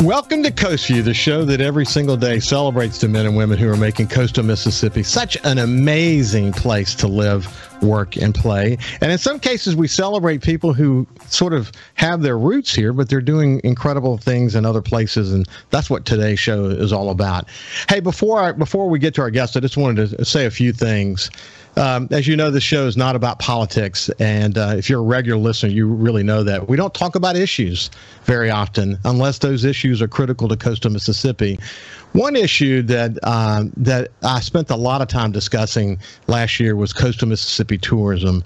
Welcome to Coast View, the show that every single day celebrates the men and women who are making coastal Mississippi such an amazing place to live, work, and play. And in some cases, we celebrate people who sort of have their roots here, but they're doing incredible things in other places. And that's what today's show is all about. Hey, before I, before we get to our guest, I just wanted to say a few things. Um, as you know, the show is not about politics. And uh, if you're a regular listener, you really know that. We don't talk about issues very often unless those issues are critical to coastal Mississippi. One issue that uh, that I spent a lot of time discussing last year was coastal Mississippi tourism.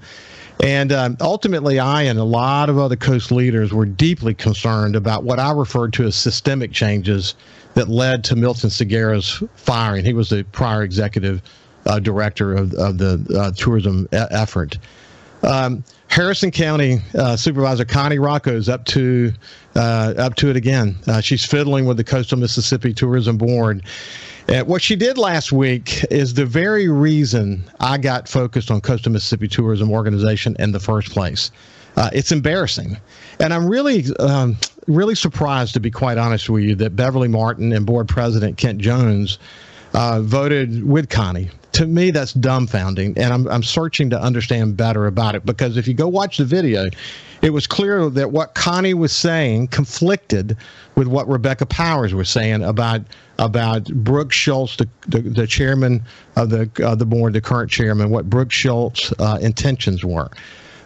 And um, ultimately, I and a lot of other coast leaders were deeply concerned about what I referred to as systemic changes that led to Milton Segarra's firing. He was the prior executive uh, director of, of the uh, tourism e- effort. Um, Harrison County uh, Supervisor Connie Rockco is up to uh, up to it again. She's fiddling with the Coastal Mississippi Tourism Board. And what she did last week is the very reason I got focused on Coastal Mississippi Tourism Organization in the first place. Uh, it's embarrassing, and I'm really, um, really surprised, to be quite honest with you, that Beverly Martin and Board President Kent Jones uh, voted with Connie to me that's dumbfounding and I'm, I'm searching to understand better about it because if you go watch the video it was clear that what connie was saying conflicted with what rebecca powers was saying about about brooke schultz the, the, the chairman of the uh, the board the current chairman what brooke schultz uh, intentions were.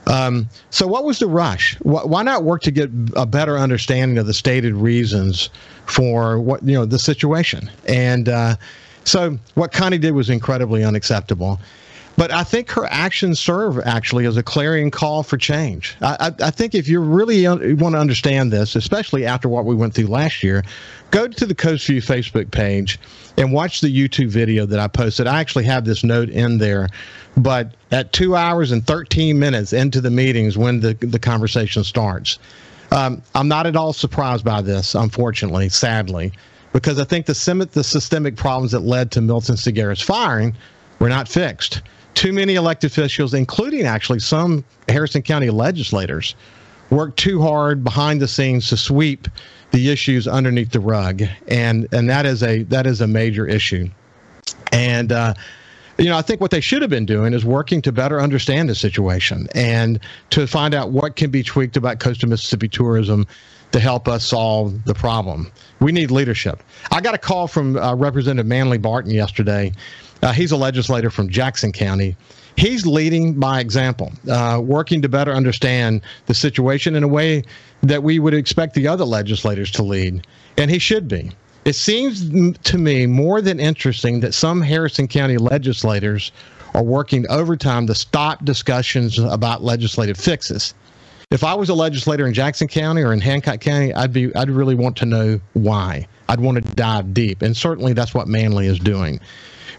Um, so what was the rush? Why not work to get a better understanding of the stated reasons for what you know the situation? And uh, so what Connie did was incredibly unacceptable. But I think her actions serve actually as a clarion call for change. I, I, I think if you really un- want to understand this, especially after what we went through last year, go to the Coast View Facebook page and watch the YouTube video that I posted. I actually have this note in there, but at two hours and 13 minutes into the meetings when the, the conversation starts. Um, I'm not at all surprised by this, unfortunately, sadly because I think the, the systemic problems that led to Milton Segarra's firing were not fixed. Too many elected officials, including actually some Harrison County legislators, worked too hard behind the scenes to sweep the issues underneath the rug, and and that is a that is a major issue. And uh, you know, I think what they should have been doing is working to better understand the situation and to find out what can be tweaked about coastal Mississippi tourism to help us solve the problem. We need leadership. I got a call from uh, Representative Manley Barton yesterday. Uh, he's a legislator from Jackson County. He's leading by example, uh, working to better understand the situation in a way that we would expect the other legislators to lead, and he should be. It seems to me more than interesting that some Harrison County legislators are working overtime to stop discussions about legislative fixes if I was a legislator in Jackson County or in Hancock County, I'd be I'd really want to know why. I'd want to dive deep, and certainly that's what Manley is doing.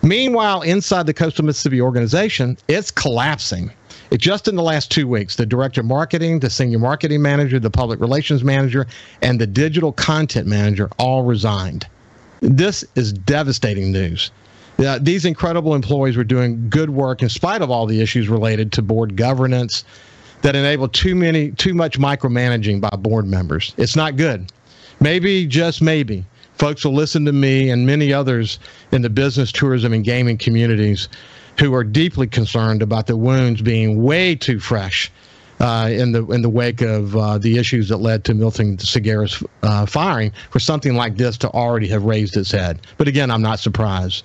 Meanwhile, inside the Coastal Mississippi organization, it's collapsing. It just in the last two weeks, the director of marketing, the senior marketing manager, the public relations manager, and the digital content manager all resigned. This is devastating news. Uh, these incredible employees were doing good work in spite of all the issues related to board governance, that enable too many too much micromanaging by board members. It's not good. Maybe just maybe folks will listen to me and many others in the business, tourism, and gaming communities who are deeply concerned about the wounds being way too fresh uh, in the in the wake of uh, the issues that led to Milton Segarra's uh, firing for something like this to already have raised its head. But again, I'm not surprised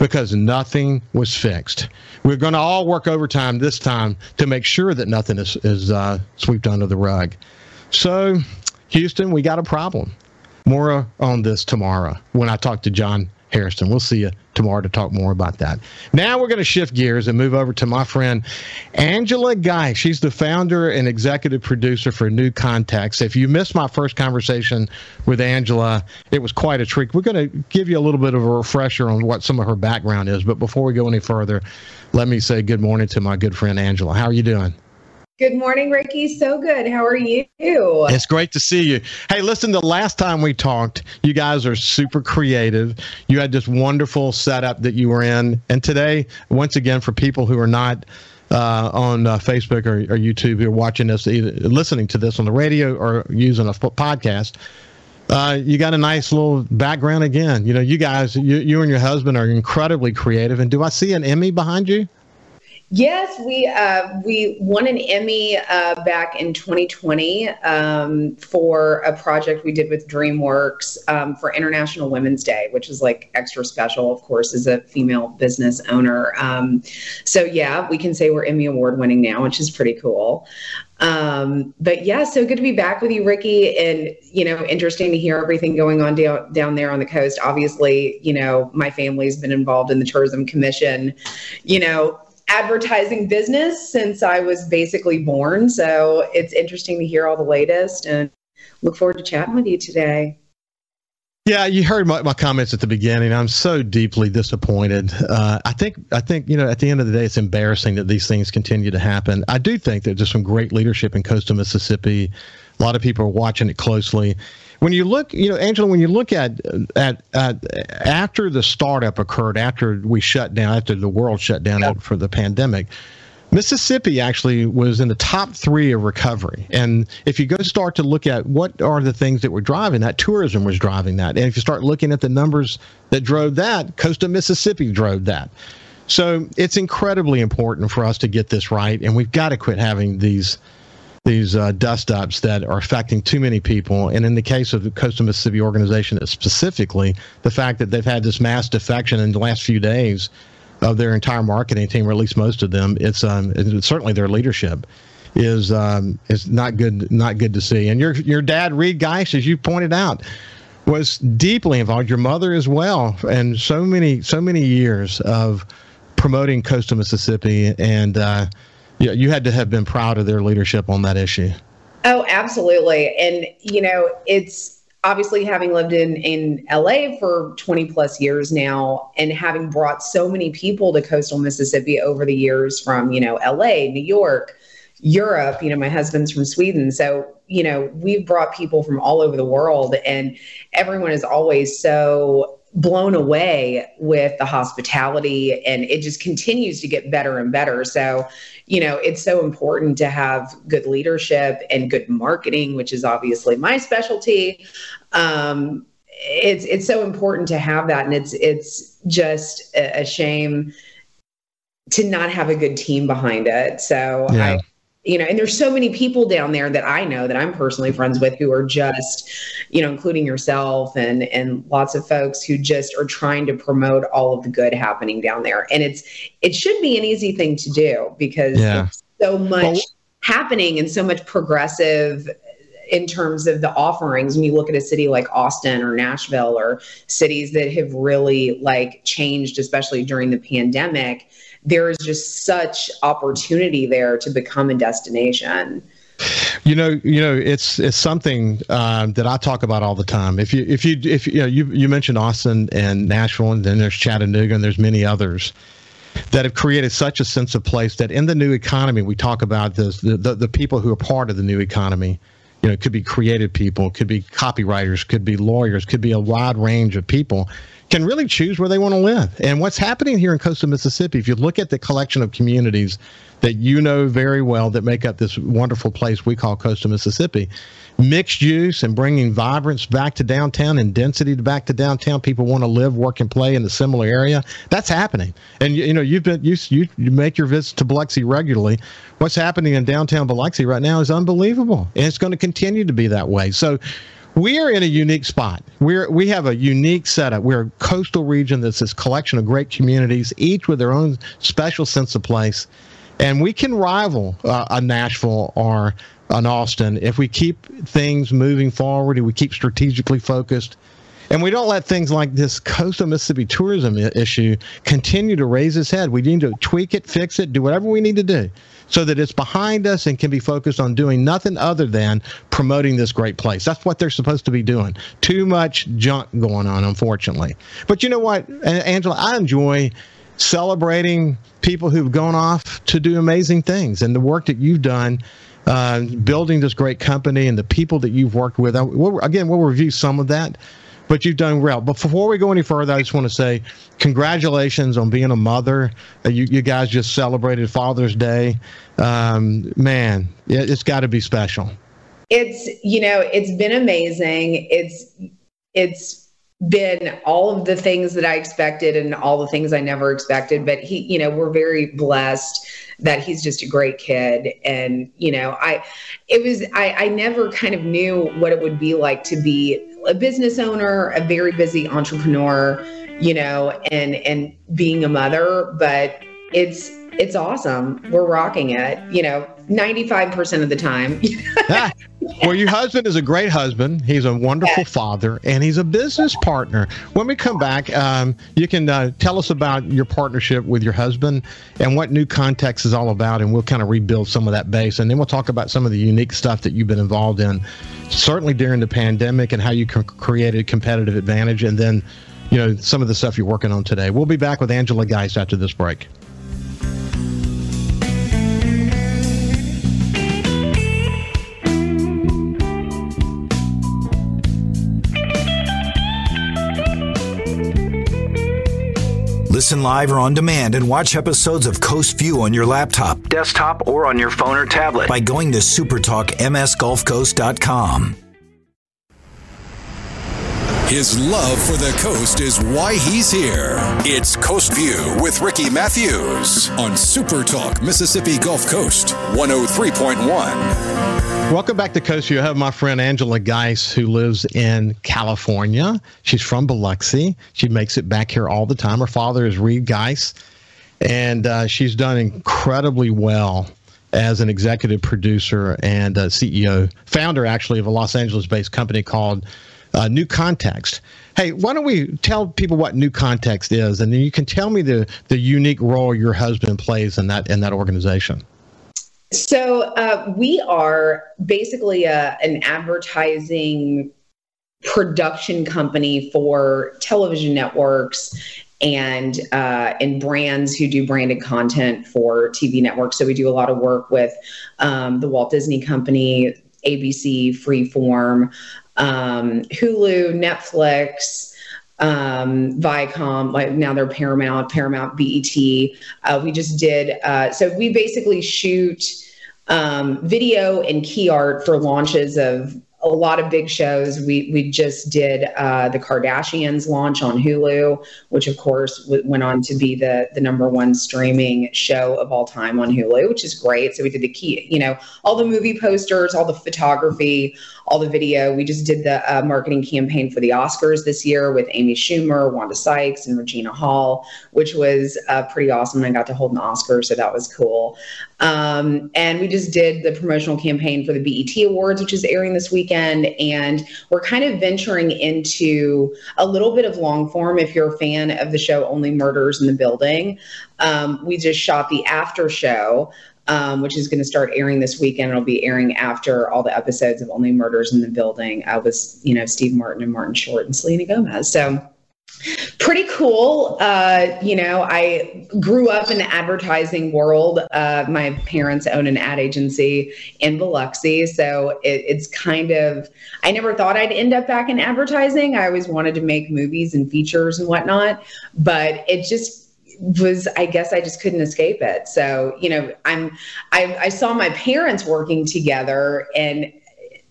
because nothing was fixed. We're going to all work overtime this time to make sure that nothing is, is uh, swept under the rug. So, Houston, we got a problem. More on this tomorrow when I talk to John Hairston. We'll see you tomorrow to talk more about that. Now we're going to shift gears and move over to my friend Angela Guy. She's the founder and executive producer for New Context. If you missed my first conversation with Angela, it was quite a treat. We're going to give you a little bit of a refresher on what some of her background is. But before we go any further, let me say good morning to my good friend Angela. How are you doing? Good morning, Ricky. So good. How are you? It's great to see you. Hey, listen, the last time we talked, you guys are super creative. You had this wonderful setup that you were in. And today, once again, for people who are not uh, on uh, Facebook or, or, YouTube who are watching this, either listening to this on the radio or using a podcast, uh, you got a nice little background again. You know, you guys, you, you and your husband are incredibly creative. And do I see an Emmy behind you? Yes, we uh, we won an Emmy uh, back in 2020 um, for a project we did with DreamWorks um, for International Women's Day, which is like extra special, of course, as a female business owner. Um, so yeah, we can say we're Emmy award winning now, which is pretty cool. Um, but yeah, so good to be back with you, Ricky. And, you know, interesting to hear everything going on down, down there on the coast. Obviously, you know, my family's been involved in the Tourism Commission, you know, advertising business since I was basically born. So it's interesting to hear all the latest and look forward to chatting with you today. Yeah, you heard my, my comments at the beginning. I'm so deeply disappointed. Uh, I think I think you know at the end of the day, it's embarrassing that these things continue to happen. I do think that there's some great leadership in coastal Mississippi. A lot of people are watching it closely when you look, you know, Angela, when you look at, at, at after the startup occurred, after we shut down, after the world shut down yep. for the pandemic, Mississippi actually was in the top three of recovery. And if you go start to look at what are the things that were driving that, tourism was driving that. And if you start looking at the numbers that drove that, coastal Mississippi drove that. So it's incredibly important for us to get this right. And we've got to quit having these these uh, dust ups that are affecting too many people. And in the case of the Coastal Mississippi organization specifically, the fact that they've had this mass defection in the last few days of their entire marketing team, or at least most of them, it's, um, it's certainly their leadership is um, is not good not good to see. And your your dad, Reed Geist, as you pointed out, was deeply involved. Your mother as well, and so many so many years of promoting coastal Mississippi and. Uh, yeah, you had to have been proud of their leadership on that issue. Oh, absolutely. And, you know, it's obviously having lived in, in LA for 20 plus years now and having brought so many people to coastal Mississippi over the years from, you know, LA, New York, Europe, you know, my husband's from Sweden. So, you know, we've brought people from all over the world and everyone is always so blown away with the hospitality and it just continues to get better and better. So, you know, it's so important to have good leadership and good marketing, which is obviously my specialty. Um, it's it's so important to have that, and it's it's just a, shame to not have a good team behind it. So yeah. I you know, and there's so many people down there that I know that I'm personally friends with who are just, you know, including yourself and and lots of folks who just are trying to promote all of the good happening down there. And it's it should be an easy thing to do because yeah. so much well, happening and so much progressive in terms of the offerings when you look at a city like Austin or Nashville or cities that have really like changed especially during the pandemic there is just such opportunity there to become a destination. You know, you know, it's it's something um, that I talk about all the time. If you if you if you know, you you mentioned Austin and Nashville, and then there's Chattanooga, and there's many others that have created such a sense of place that in the new economy we talk about this the, the, the people who are part of the new economy you know it could be creative people could be copywriters could be lawyers could be a wide range of people can really choose where they want to live. And what's happening here in coastal Mississippi, if you look at the collection of communities that you know very well that make up this wonderful place we call coastal Mississippi, mixed use and bringing vibrance back to downtown and density back to downtown. People want to live, work, and play in a similar area. That's happening. And you, you know, you've been you, you you make your visits to Biloxi regularly. What's happening in downtown Biloxi right now is unbelievable, and it's going to continue to be that way. So we are in a unique spot. We're we have a unique setup. We're a coastal region that's this collection of great communities, each with their own special sense of place, and we can rival uh, a Nashville or an Austin if we keep things moving forward and we keep strategically focused. And we don't let things like this coastal Mississippi tourism issue continue to raise its head. We need to tweak it, fix it, do whatever we need to do so that it's behind us and can be focused on doing nothing other than promoting this great place. That's what they're supposed to be doing. Too much junk going on, unfortunately. But you know what, Angela, I enjoy celebrating people who've gone off to do amazing things and the work that you've done uh, building this great company and the people that you've worked with. again, we'll review some of that, but you've done well. But before we go any further, I just want to say congratulations on being a mother. Uh, you, you, guys just celebrated Father's Day. Um, man, it, it's got to be special. It's you know it's been amazing. It's it's been all of the things that I expected and all the things I never expected. But he, you know, we're very blessed that he's just a great kid. And, you know, I, it was, I, I never kind of knew what it would be like to be a business owner, a very busy entrepreneur, you know, and, and being a mother. But it's, it's awesome. We're rocking it, you know, 95% of the time. well, your husband is a great husband. He's a wonderful yes. father, and he's a business partner. When we come back, um, you can uh, tell us about your partnership with your husband and what New Context is all about, and we'll kind of rebuild some of that base. And then we'll talk about some of the unique stuff that you've been involved in, certainly during the pandemic, and how you created competitive advantage, and then, you know, some of the stuff you're working on today. We'll be back with Angela Geist after this break. Listen live or on demand and watch episodes of Coast View on your laptop, desktop, or on your phone or tablet by going to supertalkmsgulfcoast.com. His love for the coast is why he's here. It's Coast View with Ricky Mathews on Super Talk Mississippi Gulf Coast 103.1. Welcome back to Coast View. I have my friend Angela Geis, who lives in California. She's from Biloxi. She makes it back here all the time. Her father is Reed Geis, and uh, she's done incredibly well as an executive producer and CEO, founder actually of a Los Angeles-based company called uh, New Context. Hey, why don't we tell people what New Context is, and then you can tell me the the unique role your husband plays in that in that organization. So uh, we are basically a, an advertising production company for television networks and uh, and brands who do branded content for TV networks. So we do a lot of work with um, the Walt Disney Company, ABC, Freeform, um, Hulu, Netflix um, Viacom, like now they're Paramount, Paramount, BET. Uh, we just did, uh, so we basically shoot um, video and key art for launches of a lot of big shows. We we just did uh, the Kardashians launch on Hulu, which of course w- went on to be the the number one streaming show of all time on Hulu, which is great. So we did the key, you know, all the movie posters, all the photography, all the video. We just did the uh, marketing campaign for the Oscars this year with Amy Schumer, Wanda Sykes, and Regina Hall, which was uh, pretty awesome. I got to hold an Oscar, so that was cool. Um, and we just did the promotional campaign for the BET Awards, which is airing this weekend. And we're kind of venturing into a little bit of long form if you're a fan of the show Only Murders in the Building. Um, we just shot the after show um, which is going to start airing this weekend. It'll be airing after all the episodes of Only Murders in the Building uh, with you know Steve Martin and Martin Short and Selena Gomez. So pretty cool. Uh, you know, I grew up in the advertising world. Uh, my parents own an ad agency in Biloxi. So it, it's kind of, I never thought I'd end up back in advertising. I always wanted to make movies and features and whatnot. But it just was I guess I just couldn't escape it. So, you know, I'm I, I saw my parents working together and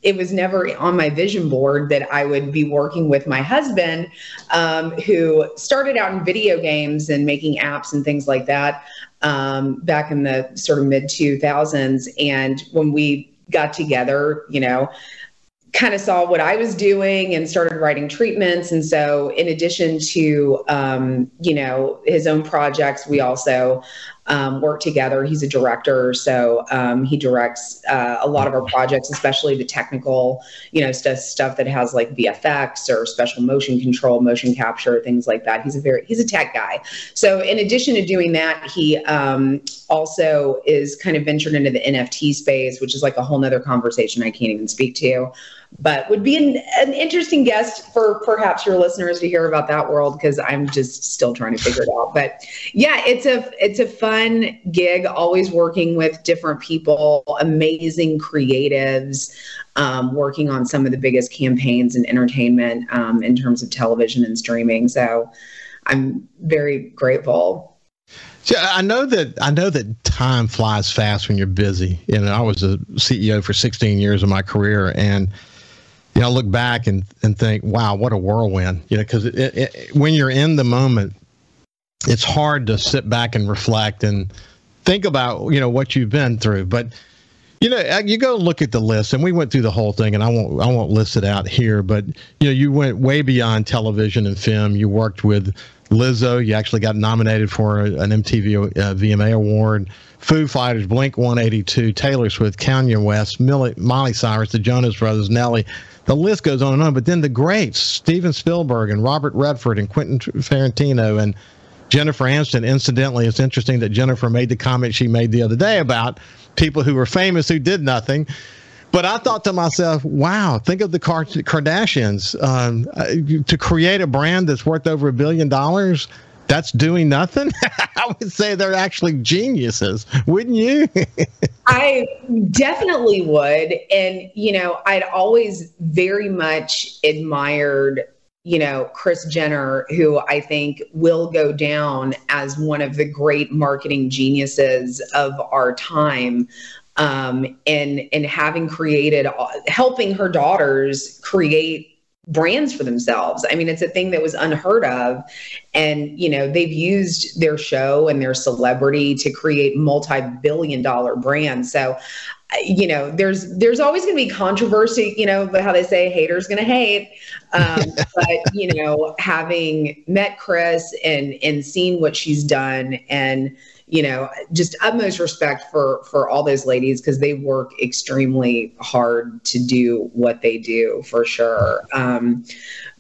it was never on my vision board that I would be working with my husband, um, who started out in video games and making apps and things like that um, back in the sort of mid 2000s. And when we got together, you know, kind of saw what I was doing and started writing treatments. And so, in addition to, um, you know, his own projects, we also um, work together. He's a director, so um, he directs uh, a lot of our projects, especially the technical, you know, stuff stuff that has like VFX or special motion control, motion capture, things like that. He's a very he's a tech guy. So in addition to doing that, he um, also is kind of ventured into the NFT space, which is like a whole nother conversation I can't even speak to but would be an, an interesting guest for perhaps your listeners to hear about that world because I'm just still trying to figure it out. But yeah, it's a it's a fun gig. Always working with different people, amazing creatives, um, working on some of the biggest campaigns in entertainment um, in terms of television and streaming. So I'm very grateful. Yeah, I know that I know that time flies fast when you're busy. You know, I was a CEO for 16 years of my career, and you know, look back and, and think, wow, what a whirlwind. You know, because when you're in the moment, it's hard to sit back and reflect and think about, you know, what you've been through. But, you know, you go look at the list, and we went through the whole thing, and I won't, I won't list it out here. But you know, you went way beyond television and film. You worked with Lizzo. You actually got nominated for an MTV uh, VMA award. Foo Fighters, Blink 182, Taylor Swift, Kanye West, Millie, Miley Cyrus, the Jonas Brothers, Nelly the list goes on and on. But then the greats, Steven Spielberg and Robert Redford and Quentin Tarantino and Jennifer Aniston. Incidentally, it's interesting that Jennifer made the comment she made the other day about people who were famous who did nothing. But I thought to myself, wow, think of the Kardashians. Um, uh, to create a brand that's worth over a billion dollars, that's doing nothing. I would say they're actually geniuses, wouldn't you? I definitely would. And, you know, I'd always very much admired, you know, Kris Jenner, who I think will go down as one of the great marketing geniuses of our time. Um, and and having created helping her daughters create brands for themselves. I mean, it's a thing that was unheard of. And, you know, they've used their show and their celebrity to create multi-billion dollar brands. So, you know, there's there's always going to be controversy. You know, how they say haters going to hate. Um, but you know, having met Kris and and seen what she's done and you know just utmost respect for for all those ladies because they work extremely hard to do what they do for sure. Um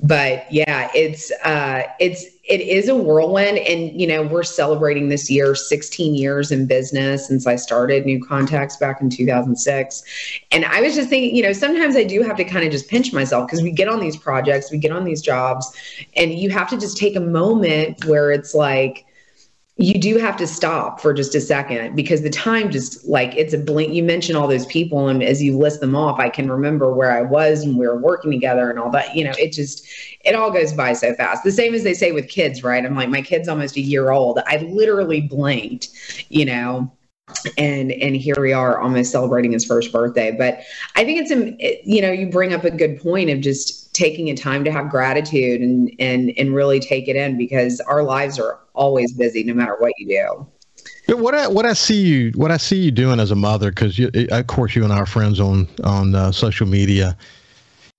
but yeah it's uh it's it is a whirlwind. And you know we're celebrating this year 16 years in business since i started new context back in 2006 and i was just thinking you know sometimes i do have to kind of just pinch myself because we get on these projects we get on these jobs and you have to just take a moment where it's like you do have to stop for just a second because the time just like it's a blink. You mention all those people, and as you list them off, I can remember where I was and we were working together and all that. You know, it just it all goes by so fast. The same as they say with kids, right? I'm like, my kid's almost a year old. I literally blinked, you know and and here we are almost celebrating his first birthday but i think it's a you know you bring up a good point of just taking a time to have gratitude and and and really take it in because our lives are always busy no matter what you do what I what I see you what I see you doing as a mother because of course you and are friends on on uh, social media.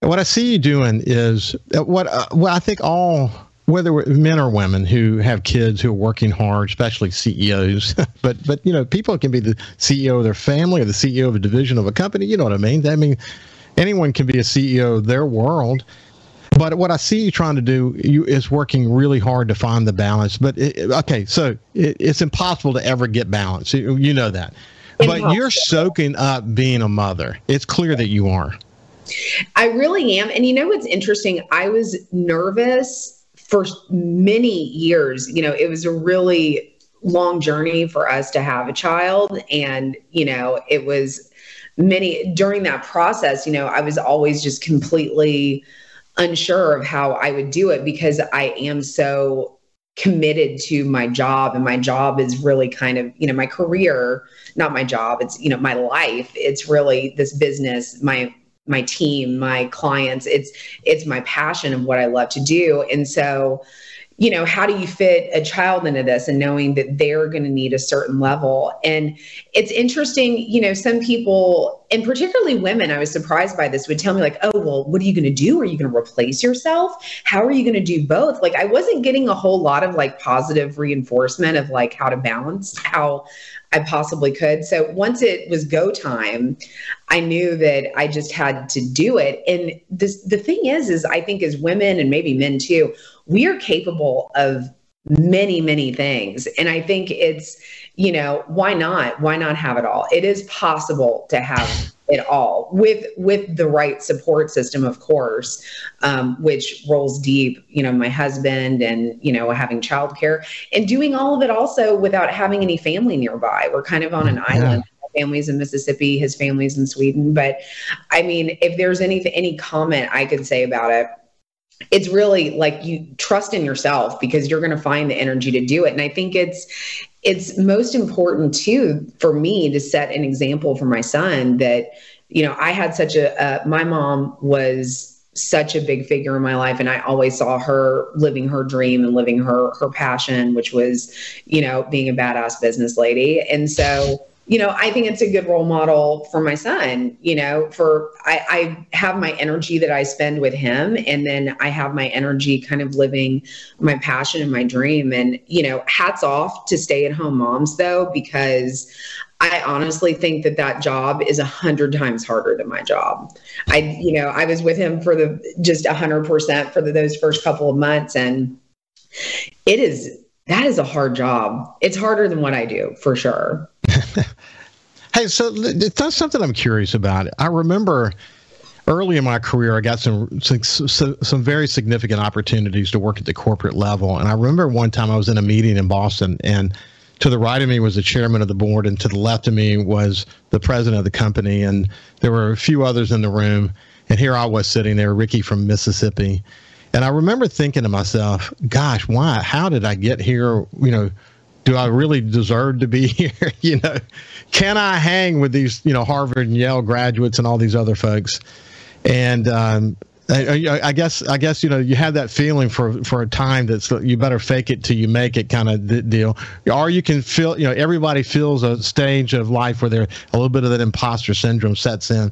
What I see you doing is uh, what uh, well I think all whether men or women who have kids who are working hard, especially CEOs, but but you know people can be the CEO of their family or the CEO of a division of a company. You know what I mean? I mean anyone can be a CEO of their world. But what I see you trying to do you, is working really hard to find the balance. But it, okay, so it, it's impossible to ever get balance. You, you know that. Impossible. But you're soaking up being a mother. It's clear that you are. I really am. And you know what's interesting? I was nervous for many years. You know, it was a really long journey for us to have a child. And, you know, it was many during that process, you know, I was always just completely unsure of how I would do it because I am so committed to my job and my job is really kind of you know my career not my job it's you know my life it's really this business my my team my clients it's it's my passion of what i love to do and so you know, how do you fit a child into this and knowing that they're going to need a certain level? And it's interesting, you know, some people, and particularly women, I was surprised by this, would tell me, like, oh, well, what are you going to do? Are you going to replace yourself? How are you going to do both? Like, I wasn't getting a whole lot of like positive reinforcement of like how to balance how I possibly could. So once it was go time, I knew that I just had to do it. And this the thing is, is I think as women and maybe men too, we are capable of many, many things. And I think it's, you know, why not? Why not have it all? It is possible to have it all with with the right support system of course um, which rolls deep you know my husband and you know having childcare and doing all of it also without having any family nearby we're kind of on an yeah. island families in Mississippi, his family's in Sweden. But I mean, if there's any any comment I could say about it, it's really like you trust in yourself because you're going to find the energy to do it. And I think it's it's most important too for me to set an example for my son that you know I had such a uh, my mom was such a big figure in my life and i always saw her living her dream and living her her passion which was you know being a badass business lady. And so you know, I think it's a good role model for my son. You know, for I, I have my energy that I spend with him, and then I have my energy kind of living my passion and my dream. And, you know, hats off to stay at home moms, though, because I honestly think that that job is a hundred times harder than my job. I, you know, I was with him for the just a hundred percent for the, those first couple of months, and it is that is a hard job. It's harder than what I do for sure. hey, so that's something I'm curious about. I remember early in my career, I got some, some some very significant opportunities to work at the corporate level, and I remember one time I was in a meeting in Boston, and to the right of me was the chairman of the board, and to the left of me was the president of the company, and there were a few others in the room, and here I was sitting there, Ricky from Mississippi, and I remember thinking to myself, gosh, why? How did I get here? You know, do I really deserve to be here? you know, can I hang with these, you know, Harvard and Yale graduates and all these other folks? And um, I, I, guess, I guess, you know, you have that feeling for for a time that's you better fake it till you make it kind of deal, or you can feel, you know, everybody feels a stage of life where there a little bit of that imposter syndrome sets in.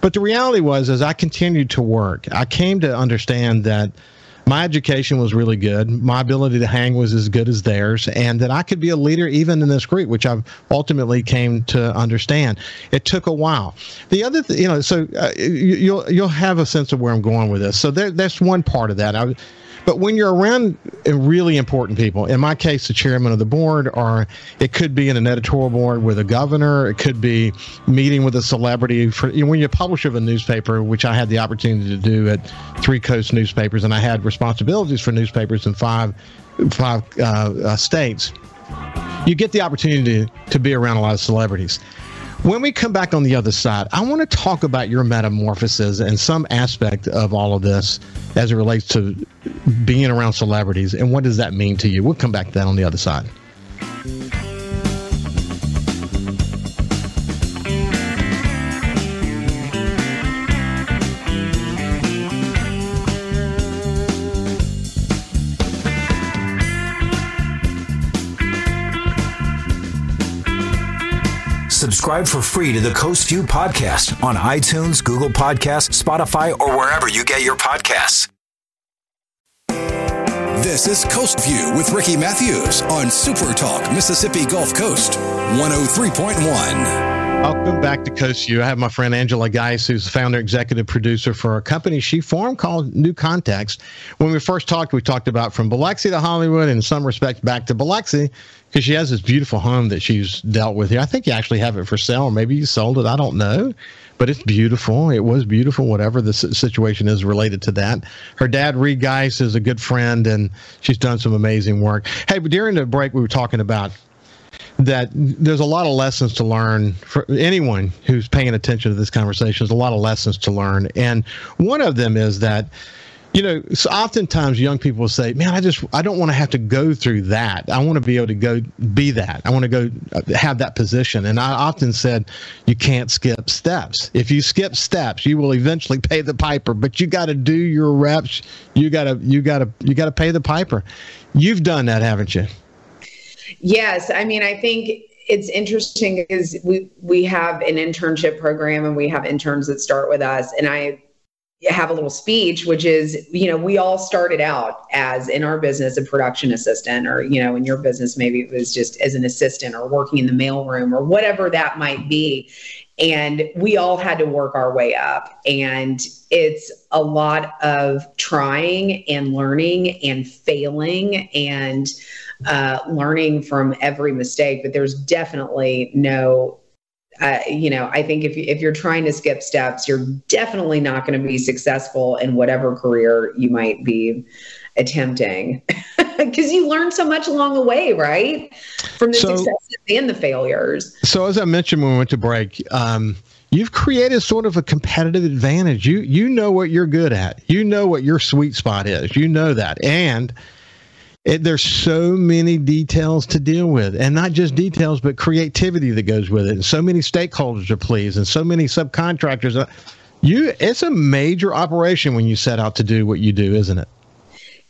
But the reality was, as I continued to work, I came to understand that my education was really good. My ability to hang was as good as theirs, and that I could be a leader even in this group, which I've ultimately came to understand. It took a while. The other, th- you know, so uh, you, will you'll have a sense of where I'm going with this. So there, that's one part of that. I, but when you're around really important people, in my case, the chairman of the board, or it could be in an editorial board with a governor, it could be meeting with a celebrity. For you know, when you're a publisher of a newspaper, which I had the opportunity to do at Three Coast Newspapers, and I had responsibilities for newspapers in five five uh, uh, states. You get the opportunity to, to be around a lot of celebrities. When we come back on the other side, I want to talk about your metamorphosis and some aspect of all of this as it relates to being around celebrities and what does that mean to you. We'll come back to that on the other side. Subscribe for free to the Coast View podcast on iTunes, Google Podcasts, Spotify, or wherever you get your podcasts. This is Coast View with Ricky Mathews on Super Talk Mississippi Gulf Coast 103.1. Welcome back to Coast View. I have my friend Angela Geis, who's the founder executive producer for a company she formed called New Context. When we first talked, we talked about from Biloxi to Hollywood, in some respects back to Biloxi, because she has this beautiful home that she's dealt with here. I think you actually have it for sale, or maybe you sold it. I don't know, but it's beautiful. It was beautiful, whatever the situation is related to that. Her dad, Reed Geis, is a good friend, and she's done some amazing work. Hey, but during the break, we were talking about that there's a lot of lessons to learn for anyone who's paying attention to this conversation. There's a lot of lessons to learn, and one of them is that you know, so oftentimes young people will say, "Man, I just I don't want to have to go through that. I want to be able to go be that. I want to go uh, have that position." And I often said, "You can't skip steps. If you skip steps, you will eventually pay the piper. But you got to do your reps. You got to you got to you got to pay the piper. You've done that, haven't you?" Yes, I mean, I think it's interesting because we we have an internship program and we have interns that start with us, and I have a little speech, which is, you know, we all started out as in our business a production assistant, or, you know, in your business, maybe it was just as an assistant or working in the mailroom or whatever that might be. And we all had to work our way up. And it's a lot of trying and learning and failing and uh, learning from every mistake. But there's definitely no uh, you know, I think if, if you're trying to skip steps, you're definitely not going to be successful in whatever career you might be attempting because you learn so much along the way, right? From the so, successes and the failures. So, as I mentioned when we went to break, um, you've created sort of a competitive advantage. You you know what you're good at. You know what your sweet spot is. You know that, and it, there's so many details to deal with, and not just details, but creativity that goes with it. And so many stakeholders are pleased, and so many subcontractors. You, it's a major operation when you set out to do what you do, isn't it?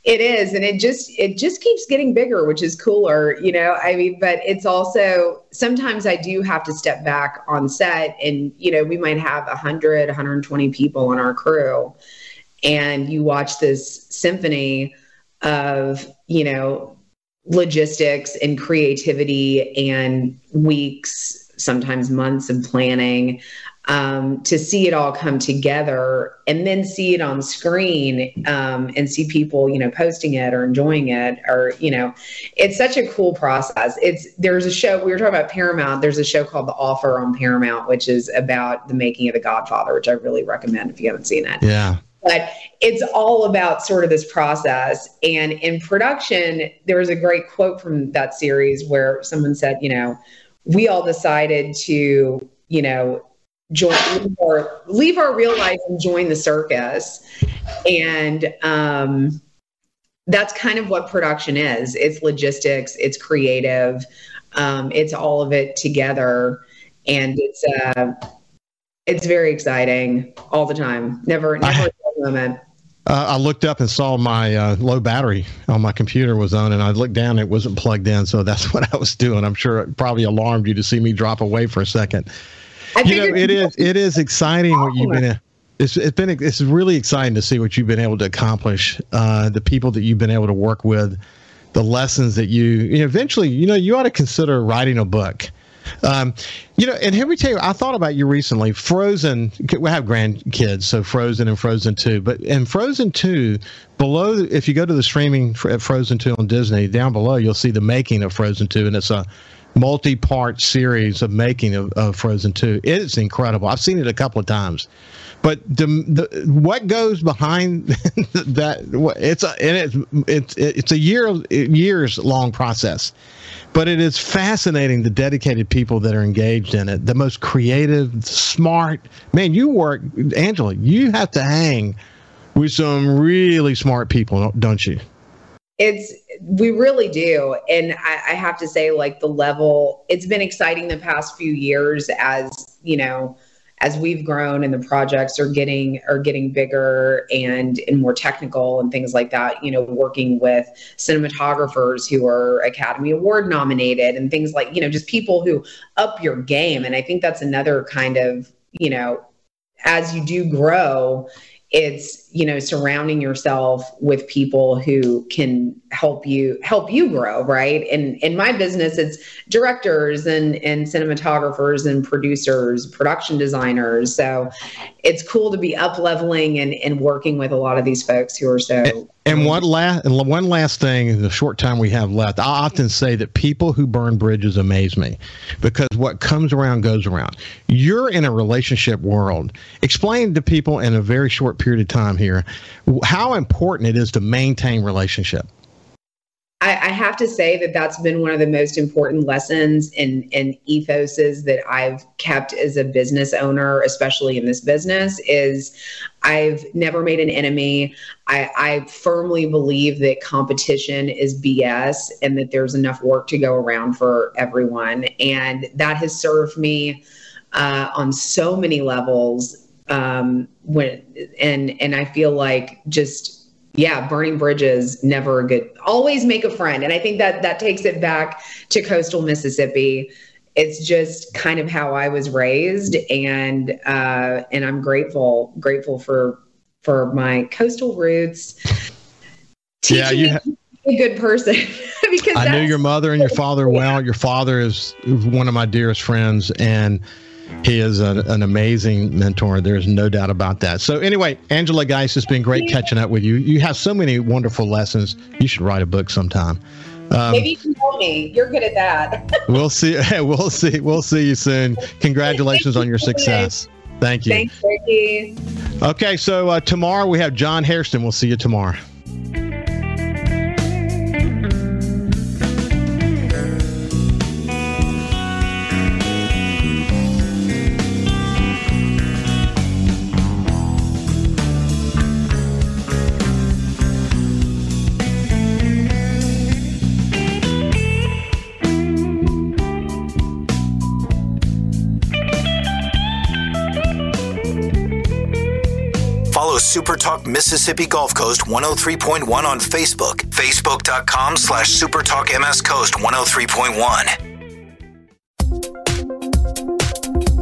It is, and it just it just keeps getting bigger, which is cooler, you know. I mean, but it's also sometimes I do have to step back on set, and you know, we might have 100, 120 people on our crew, and you watch this symphony of, you know, logistics and creativity and weeks, sometimes months of planning um, to see it all come together and then see it on screen um, and see people, you know, posting it or enjoying it or, you know, it's such a cool process. It's there's a show we were talking about Paramount. There's a show called The Offer on Paramount, which is about the making of The Godfather, which I really recommend if you haven't seen it. Yeah but it's all about sort of this process. And in production, there was a great quote from that series where someone said, you know, we all decided to, you know, join or leave our real life and join the circus. And um, that's kind of what production is. It's logistics, it's creative, um, it's all of it together. And it's uh, it's very exciting all the time. Never, never Uh, I looked up and saw my uh, low battery on my computer was on, and I looked down; it wasn't plugged in. So that's what I was doing. I'm sure it probably alarmed you to see me drop away for a second. you know, it is it is exciting what you've been. It's it's been it's really exciting to see what you've been able to accomplish. Uh, the people that you've been able to work with, the lessons that you, you know, eventually, you know, you ought to consider writing a book. Um, you know, and here we tell you, I thought about you recently. Frozen, we have grandkids, so Frozen and Frozen 2. But in Frozen 2, below, if you go to the streaming at Frozen 2 on Disney, down below, you'll see the making of Frozen 2, and it's a multi part series of making of, of Frozen 2. It's incredible. I've seen it a couple of times. But the, the what goes behind that it's a it's it's it's a year years long process but it is fascinating the dedicated people that are engaged in it the most creative smart. Man you work angela you have to hang with some really smart people don't you? It's we really do. And I, I have to say like the level it's been exciting the past few years as you know as we've grown and the projects are getting are getting bigger and and more technical and things like that you know working with cinematographers who are academy award nominated and things like you know just people who up your game. And i think that's another kind of you know as you do grow it's you know surrounding yourself with people who can help you help you grow right and in my business it's directors and and cinematographers and producers production designers so it's cool to be up leveling and and working with a lot of these folks who are so and one last, and one last thing in the short time we have left, I often say that people who burn bridges amaze me because what comes around goes around. You're in a relationship world. Explain to people in a very short period of time here how important it is to maintain relationship. I, I, have to say that that's been one of the most important lessons and and ethoses that I've kept as a business owner, especially in this business, is I've never made an enemy. I, I firmly believe that competition is BS and that there's enough work to go around for everyone, and that has served me uh, on so many levels. Um, when and and I feel like just yeah, burning bridges never a good. Always make a friend, and I think that that takes it back to coastal Mississippi. It's just kind of how I was raised, and uh, and I'm grateful grateful for for my coastal roots. Yeah, you. Ha- a good person because I knew your mother and your father well. Your father is one of my dearest friends, and he is a, an amazing mentor. There's no doubt about that. So, anyway, Angela Geist, it's been great catching up with you. You have so many wonderful lessons. You should write a book sometime. Um, Maybe you can help me. You're good at that. we'll see. We'll see. We'll see you soon. Congratulations on your success. Thank you. Thanks, Ricky. Okay, so uh, tomorrow we have John Hairston. We'll see you tomorrow. Super Talk Mississippi Gulf Coast 103.1 on Facebook. Facebook.com slash Super Talk MS Coast 103.1.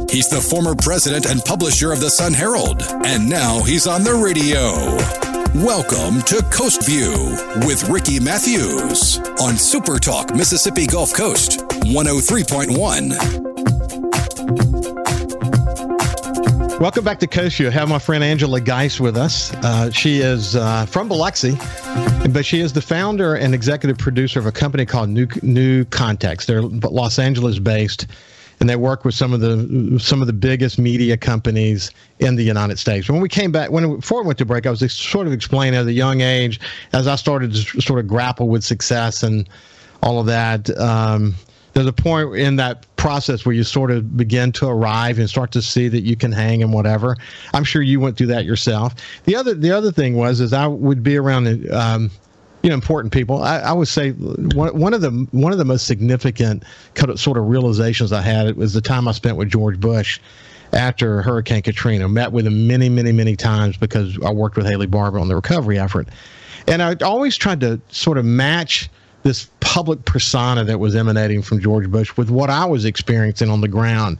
He's the former president and publisher of the Sun Herald, and now he's on the radio. Welcome to Coast View with Ricky Mathews on Super Talk Mississippi Gulf Coast 103.1. Welcome back to Coast I have my friend Angela Geist with us. Uh, she is uh, from Biloxi, but she is the founder and executive producer of a company called New New Context. They're Los Angeles based, and they work with some of the some of the biggest media companies in the United States. When we came back, when before we went to break, I was sort of explaining at a young age as I started to sort of grapple with success and all of that. Um, there's a point in that process where you sort of begin to arrive and start to see that you can hang and whatever. I'm sure you went through that yourself. The other the other thing was is I would be around um, you know important people. I, I would say one, one of the one of the most significant sort of realizations I had it was the time I spent with George Bush after Hurricane Katrina. Met with him many many many times because I worked with Haley Barbour on the recovery effort, and I always tried to sort of match this public persona that was emanating from George Bush with what I was experiencing on the ground.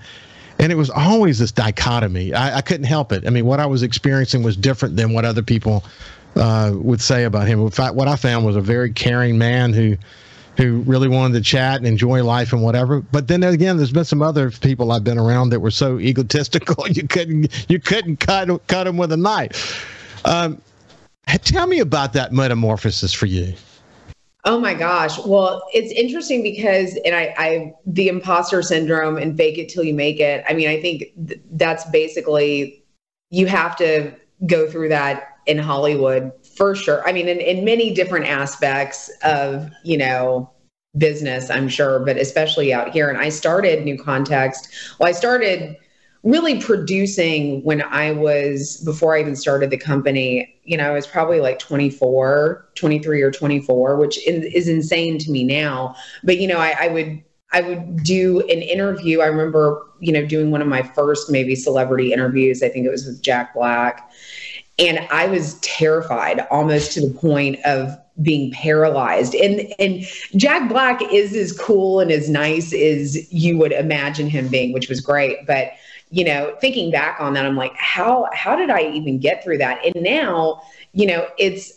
And it was always this dichotomy. I, I couldn't help it. I mean, what I was experiencing was different than what other people uh, would say about him. In fact, what I found was a very caring man who who really wanted to chat and enjoy life and whatever. But then again, there's been some other people I've been around that were so egotistical you couldn't you couldn't cut cut them with a knife. Um, tell me about that metamorphosis for you. Oh my gosh. Well, it's interesting because, and I, I, the imposter syndrome and fake it till you make it. I mean, I think th- that's basically, you have to go through that in Hollywood for sure. I mean, in, in many different aspects of, you know, business, I'm sure, but especially out here. And I started New Context. Well, I started really producing when I was, before I even started the company, you know, I was probably like 24, 23 or 24, which is insane to me now. But, you know, I, I would, I would do an interview. I remember, you know, doing one of my first maybe celebrity interviews. I think it was with Jack Black. And I was terrified almost to the point of being paralyzed. And and Jack Black is as cool and as nice as you would imagine him being, which was great. But you know, thinking back on that, I'm like, how how did I even get through that? And now, you know, it's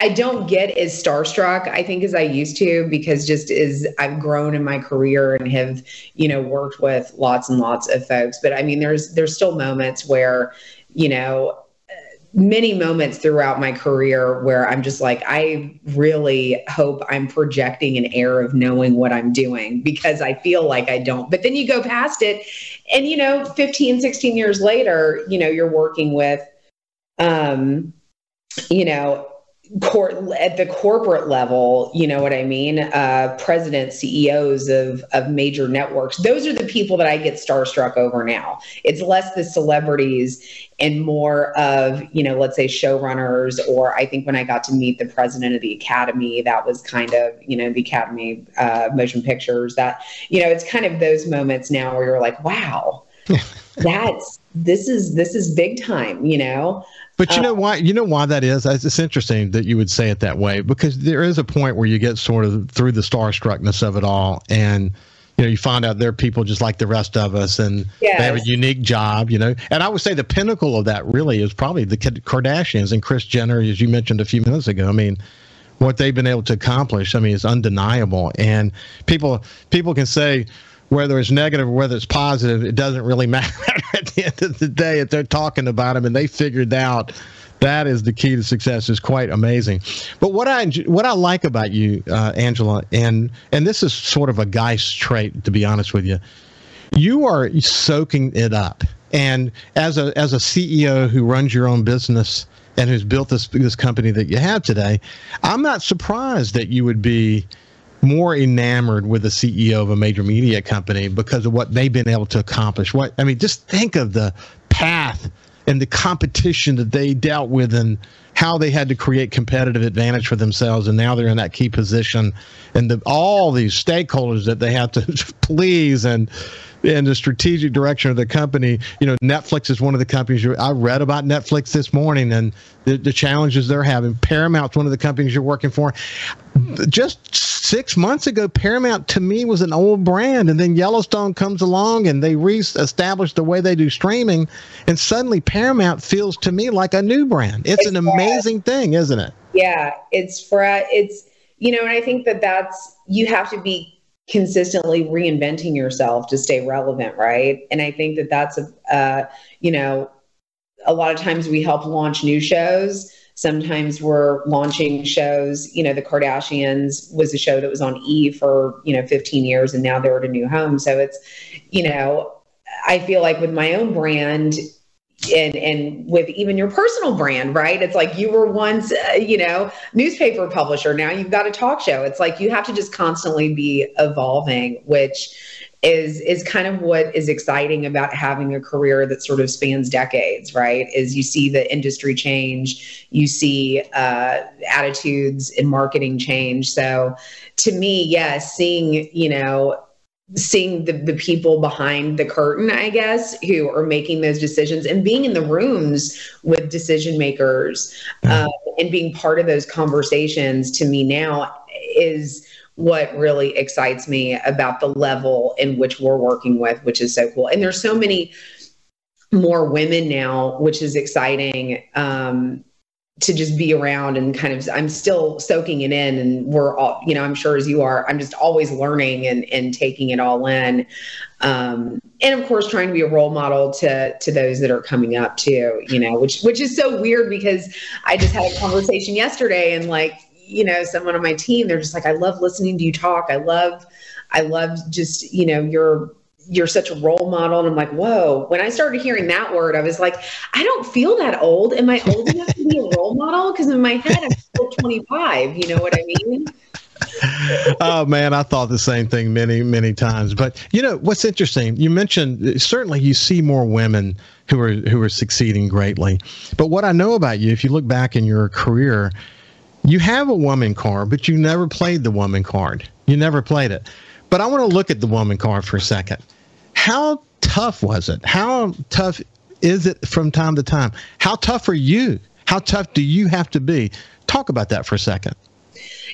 I don't get as starstruck, I think, as I used to, because just as I've grown in my career and have, you know, worked with lots and lots of folks. But I mean, there's there's still moments where, you know, many moments throughout my career where I'm just like, I really hope I'm projecting an air of knowing what I'm doing because I feel like I don't. But then you go past it, and you know, 15, 16 years later, you know, you're working with, um, you know, court at the corporate level you know what i mean? Uh presidents ceos of of major networks. Those are the people that i get starstruck over now. It's less the celebrities and more of you know let's say showrunners or i think when i got to meet the president of the academy that was kind of you know the academy uh motion pictures that you know it's kind of those moments now where you're like wow that's this is this is big time you know but you uh, know why? You know why that is. It's interesting that you would say it that way because there is a point where you get sort of through the starstruckness of it all, and you know you find out they're people just like the rest of us, and yes. they have a unique job. You know, and I would say the pinnacle of that really is probably the Kardashians and Kris Jenner, as you mentioned a few minutes ago. I mean, what they've been able to accomplish, I mean, is undeniable, and people people can say whether it's negative or whether it's positive, it doesn't really matter at the end of the day. If they're talking about them and they figured out that is the key to success is quite amazing. But what I what I like about you, uh, Angela, and and this is sort of a guy's trait, to be honest with you, you are soaking it up. And as a as a CEO who runs your own business and who's built this this company that you have today, I'm not surprised that you would be more enamored with the CEO of a major media company because of what they've been able to accomplish. What I mean, just think of the path and the competition that they dealt with and how they had to create competitive advantage for themselves and now they're in that key position and the, all these stakeholders that they have to please and and the strategic direction of the company. You know, Netflix is one of the companies. I read about Netflix this morning and the, the challenges they're having. Paramount's one of the companies you're working for. Just six months ago, Paramount to me was an old brand, and then Yellowstone comes along and they re-establish the way they do streaming, and suddenly Paramount feels to me like a new brand. It's, it's an amazing thing, isn't it? Yeah, it's for it's you know, and I think that that's you have to be consistently reinventing yourself to stay relevant, right? And I think that that's a, uh, you know, a lot of times we help launch new shows. Sometimes we're launching shows. You know, the Kardashians was a show that was on E for you know 15 years, and now they're at a new home. So it's, you know, I feel like with my own brand, and and with even your personal brand right? It's like you were once uh, you know newspaper publisher. Now you've got a talk show. It's like you have to just constantly be evolving which is is kind of what is exciting about having a career that sort of spans decades right? Is you see the industry change. You see uh, attitudes in marketing change. So to me yes yeah, seeing you know seeing the, the people behind the curtain, I guess, who are making those decisions and being in the rooms with decision makers um, and being part of those conversations to me now is what really excites me about the level in which we're working with, which is so cool. And there's so many more women now, which is exciting. Um, to just be around and kind of I'm still soaking it in and we're all you know I'm sure as you are I'm just always learning and and taking it all in. Um, and of course trying to be a role model to to those that are coming up too you know which which is so weird because I just had a conversation yesterday and like you know someone on my team they're just like I love listening to you talk. I love I love just you know your you're such a role model. And I'm like, whoa. When I started hearing that word, I was like, I don't feel that old. Am I old enough to be a role model? Because in my head, I'm still 25. You know what I mean? oh man, I thought the same thing many, many times. But you know what's interesting? You mentioned certainly you see more women who are who are succeeding greatly. But what I know about you, if you look back in your career, you have a woman card, but you never played the woman card. You never played it. But I want to look at the woman card for a second. How tough was it? How tough is it from time to time? How tough are you? How tough do you have to be? Talk about that for a second.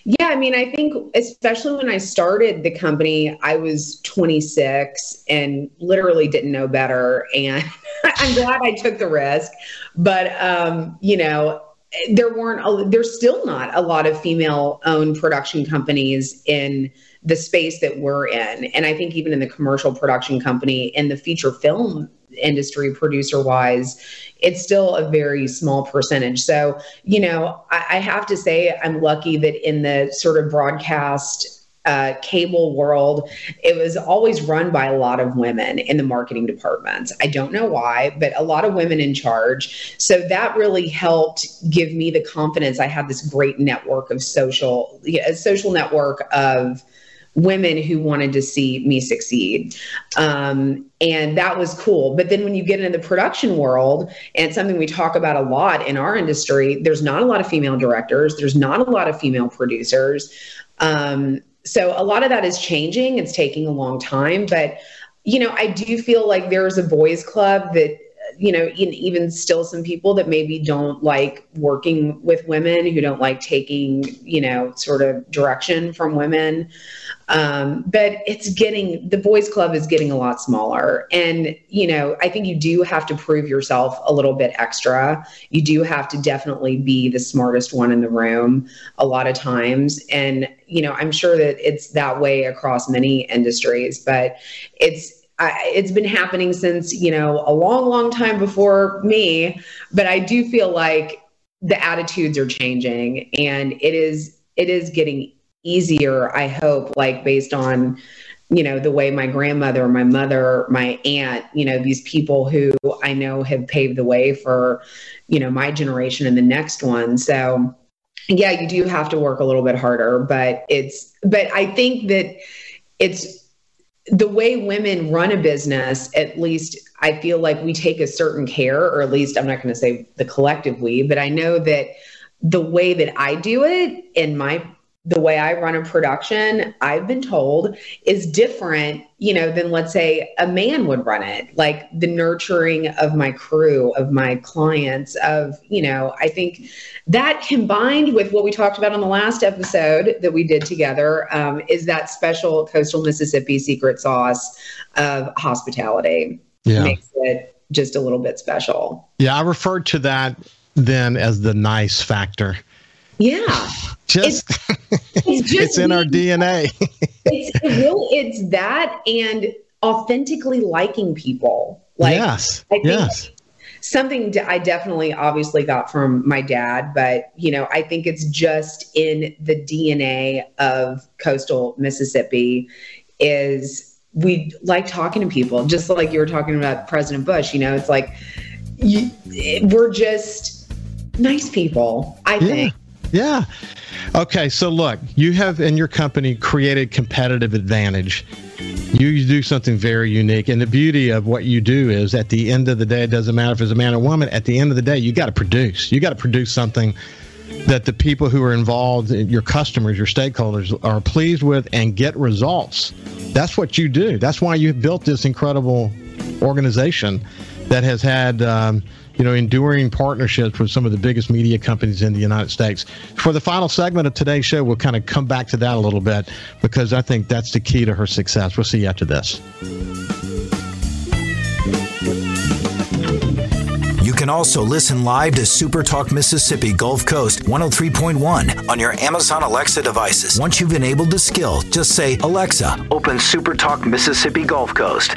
Yeah, I mean, I think especially when I started the company, I was 26 and literally didn't know better. And I'm glad I took the risk. But, um, you know, there weren't, a, there's still not a lot of female owned production companies in the space that we're in. And I think even in the commercial production company and the feature film industry producer wise, it's still a very small percentage. So, you know, I, I have to say I'm lucky that in the sort of broadcast uh, cable world, it was always run by a lot of women in the marketing departments. I don't know why, but a lot of women in charge. So that really helped give me the confidence. I had this great network of social, a social network of women who wanted to see me succeed. Um, and that was cool. But then when you get into the production world, and something we talk about a lot in our industry, there's not a lot of female directors, there's not a lot of female producers. Um, so a lot of that is changing. It's taking a long time, but you know, I do feel like there's a boys club that you know, even still some people that maybe don't like working with women, who don't like taking, you know, sort of direction from women. Um, but it's getting the boys club is getting a lot smaller. And, you know, I think you do have to prove yourself a little bit extra. You do have to definitely be the smartest one in the room a lot of times. And, you know, I'm sure that it's that way across many industries, but it's, I, it's been happening since you know a long long time before me but i do feel like the attitudes are changing and it is it is getting easier i hope like based on you know the way my grandmother my mother my aunt you know these people who i know have paved the way for you know my generation and the next one. So yeah you do have to work a little bit harder but it's but i think that it's the way women run a business, at least I feel like we take a certain care, or at least I'm not going to say the collective we, but I know that the way that I do it in my the way I run a production, I've been told, is different, you know, than let's say a man would run it. Like the nurturing of my crew, of my clients, of, you know, I think that combined with what we talked about on the last episode that we did together um, is that special coastal Mississippi secret sauce of hospitality. Yeah. Makes it just a little bit special. Yeah, I referred to that then as the nice factor yeah. Just it's, it's, just it's in our DNA. it's really it's that and authentically liking people. Like yes, I think yes. something I definitely obviously got from my dad, but you know, I think it's just in the DNA of coastal Mississippi is we like talking to people, just like you were talking about President Bush. You know, it's like you, we're just nice people. I yeah. think yeah. Okay, so look, you have in your company created competitive advantage. You do something very unique. And the beauty of what you do is at the end of the day, it doesn't matter if it's a man or woman, at the end of the day, you got to produce. You got to produce something that the people who are involved, your customers, your stakeholders, are pleased with and get results. That's what you do. That's why you've built this incredible organization that has had um, you know, enduring partnerships with some of the biggest media companies in the United States. For the final segment of today's show, we'll kind of come back to that a little bit because I think that's the key to her success. We'll see you after this. You can also listen live to Super Talk Mississippi Gulf Coast 103.1 on your Amazon Alexa devices. Once you've enabled the skill, just say, Alexa, open Super Talk Mississippi Gulf Coast.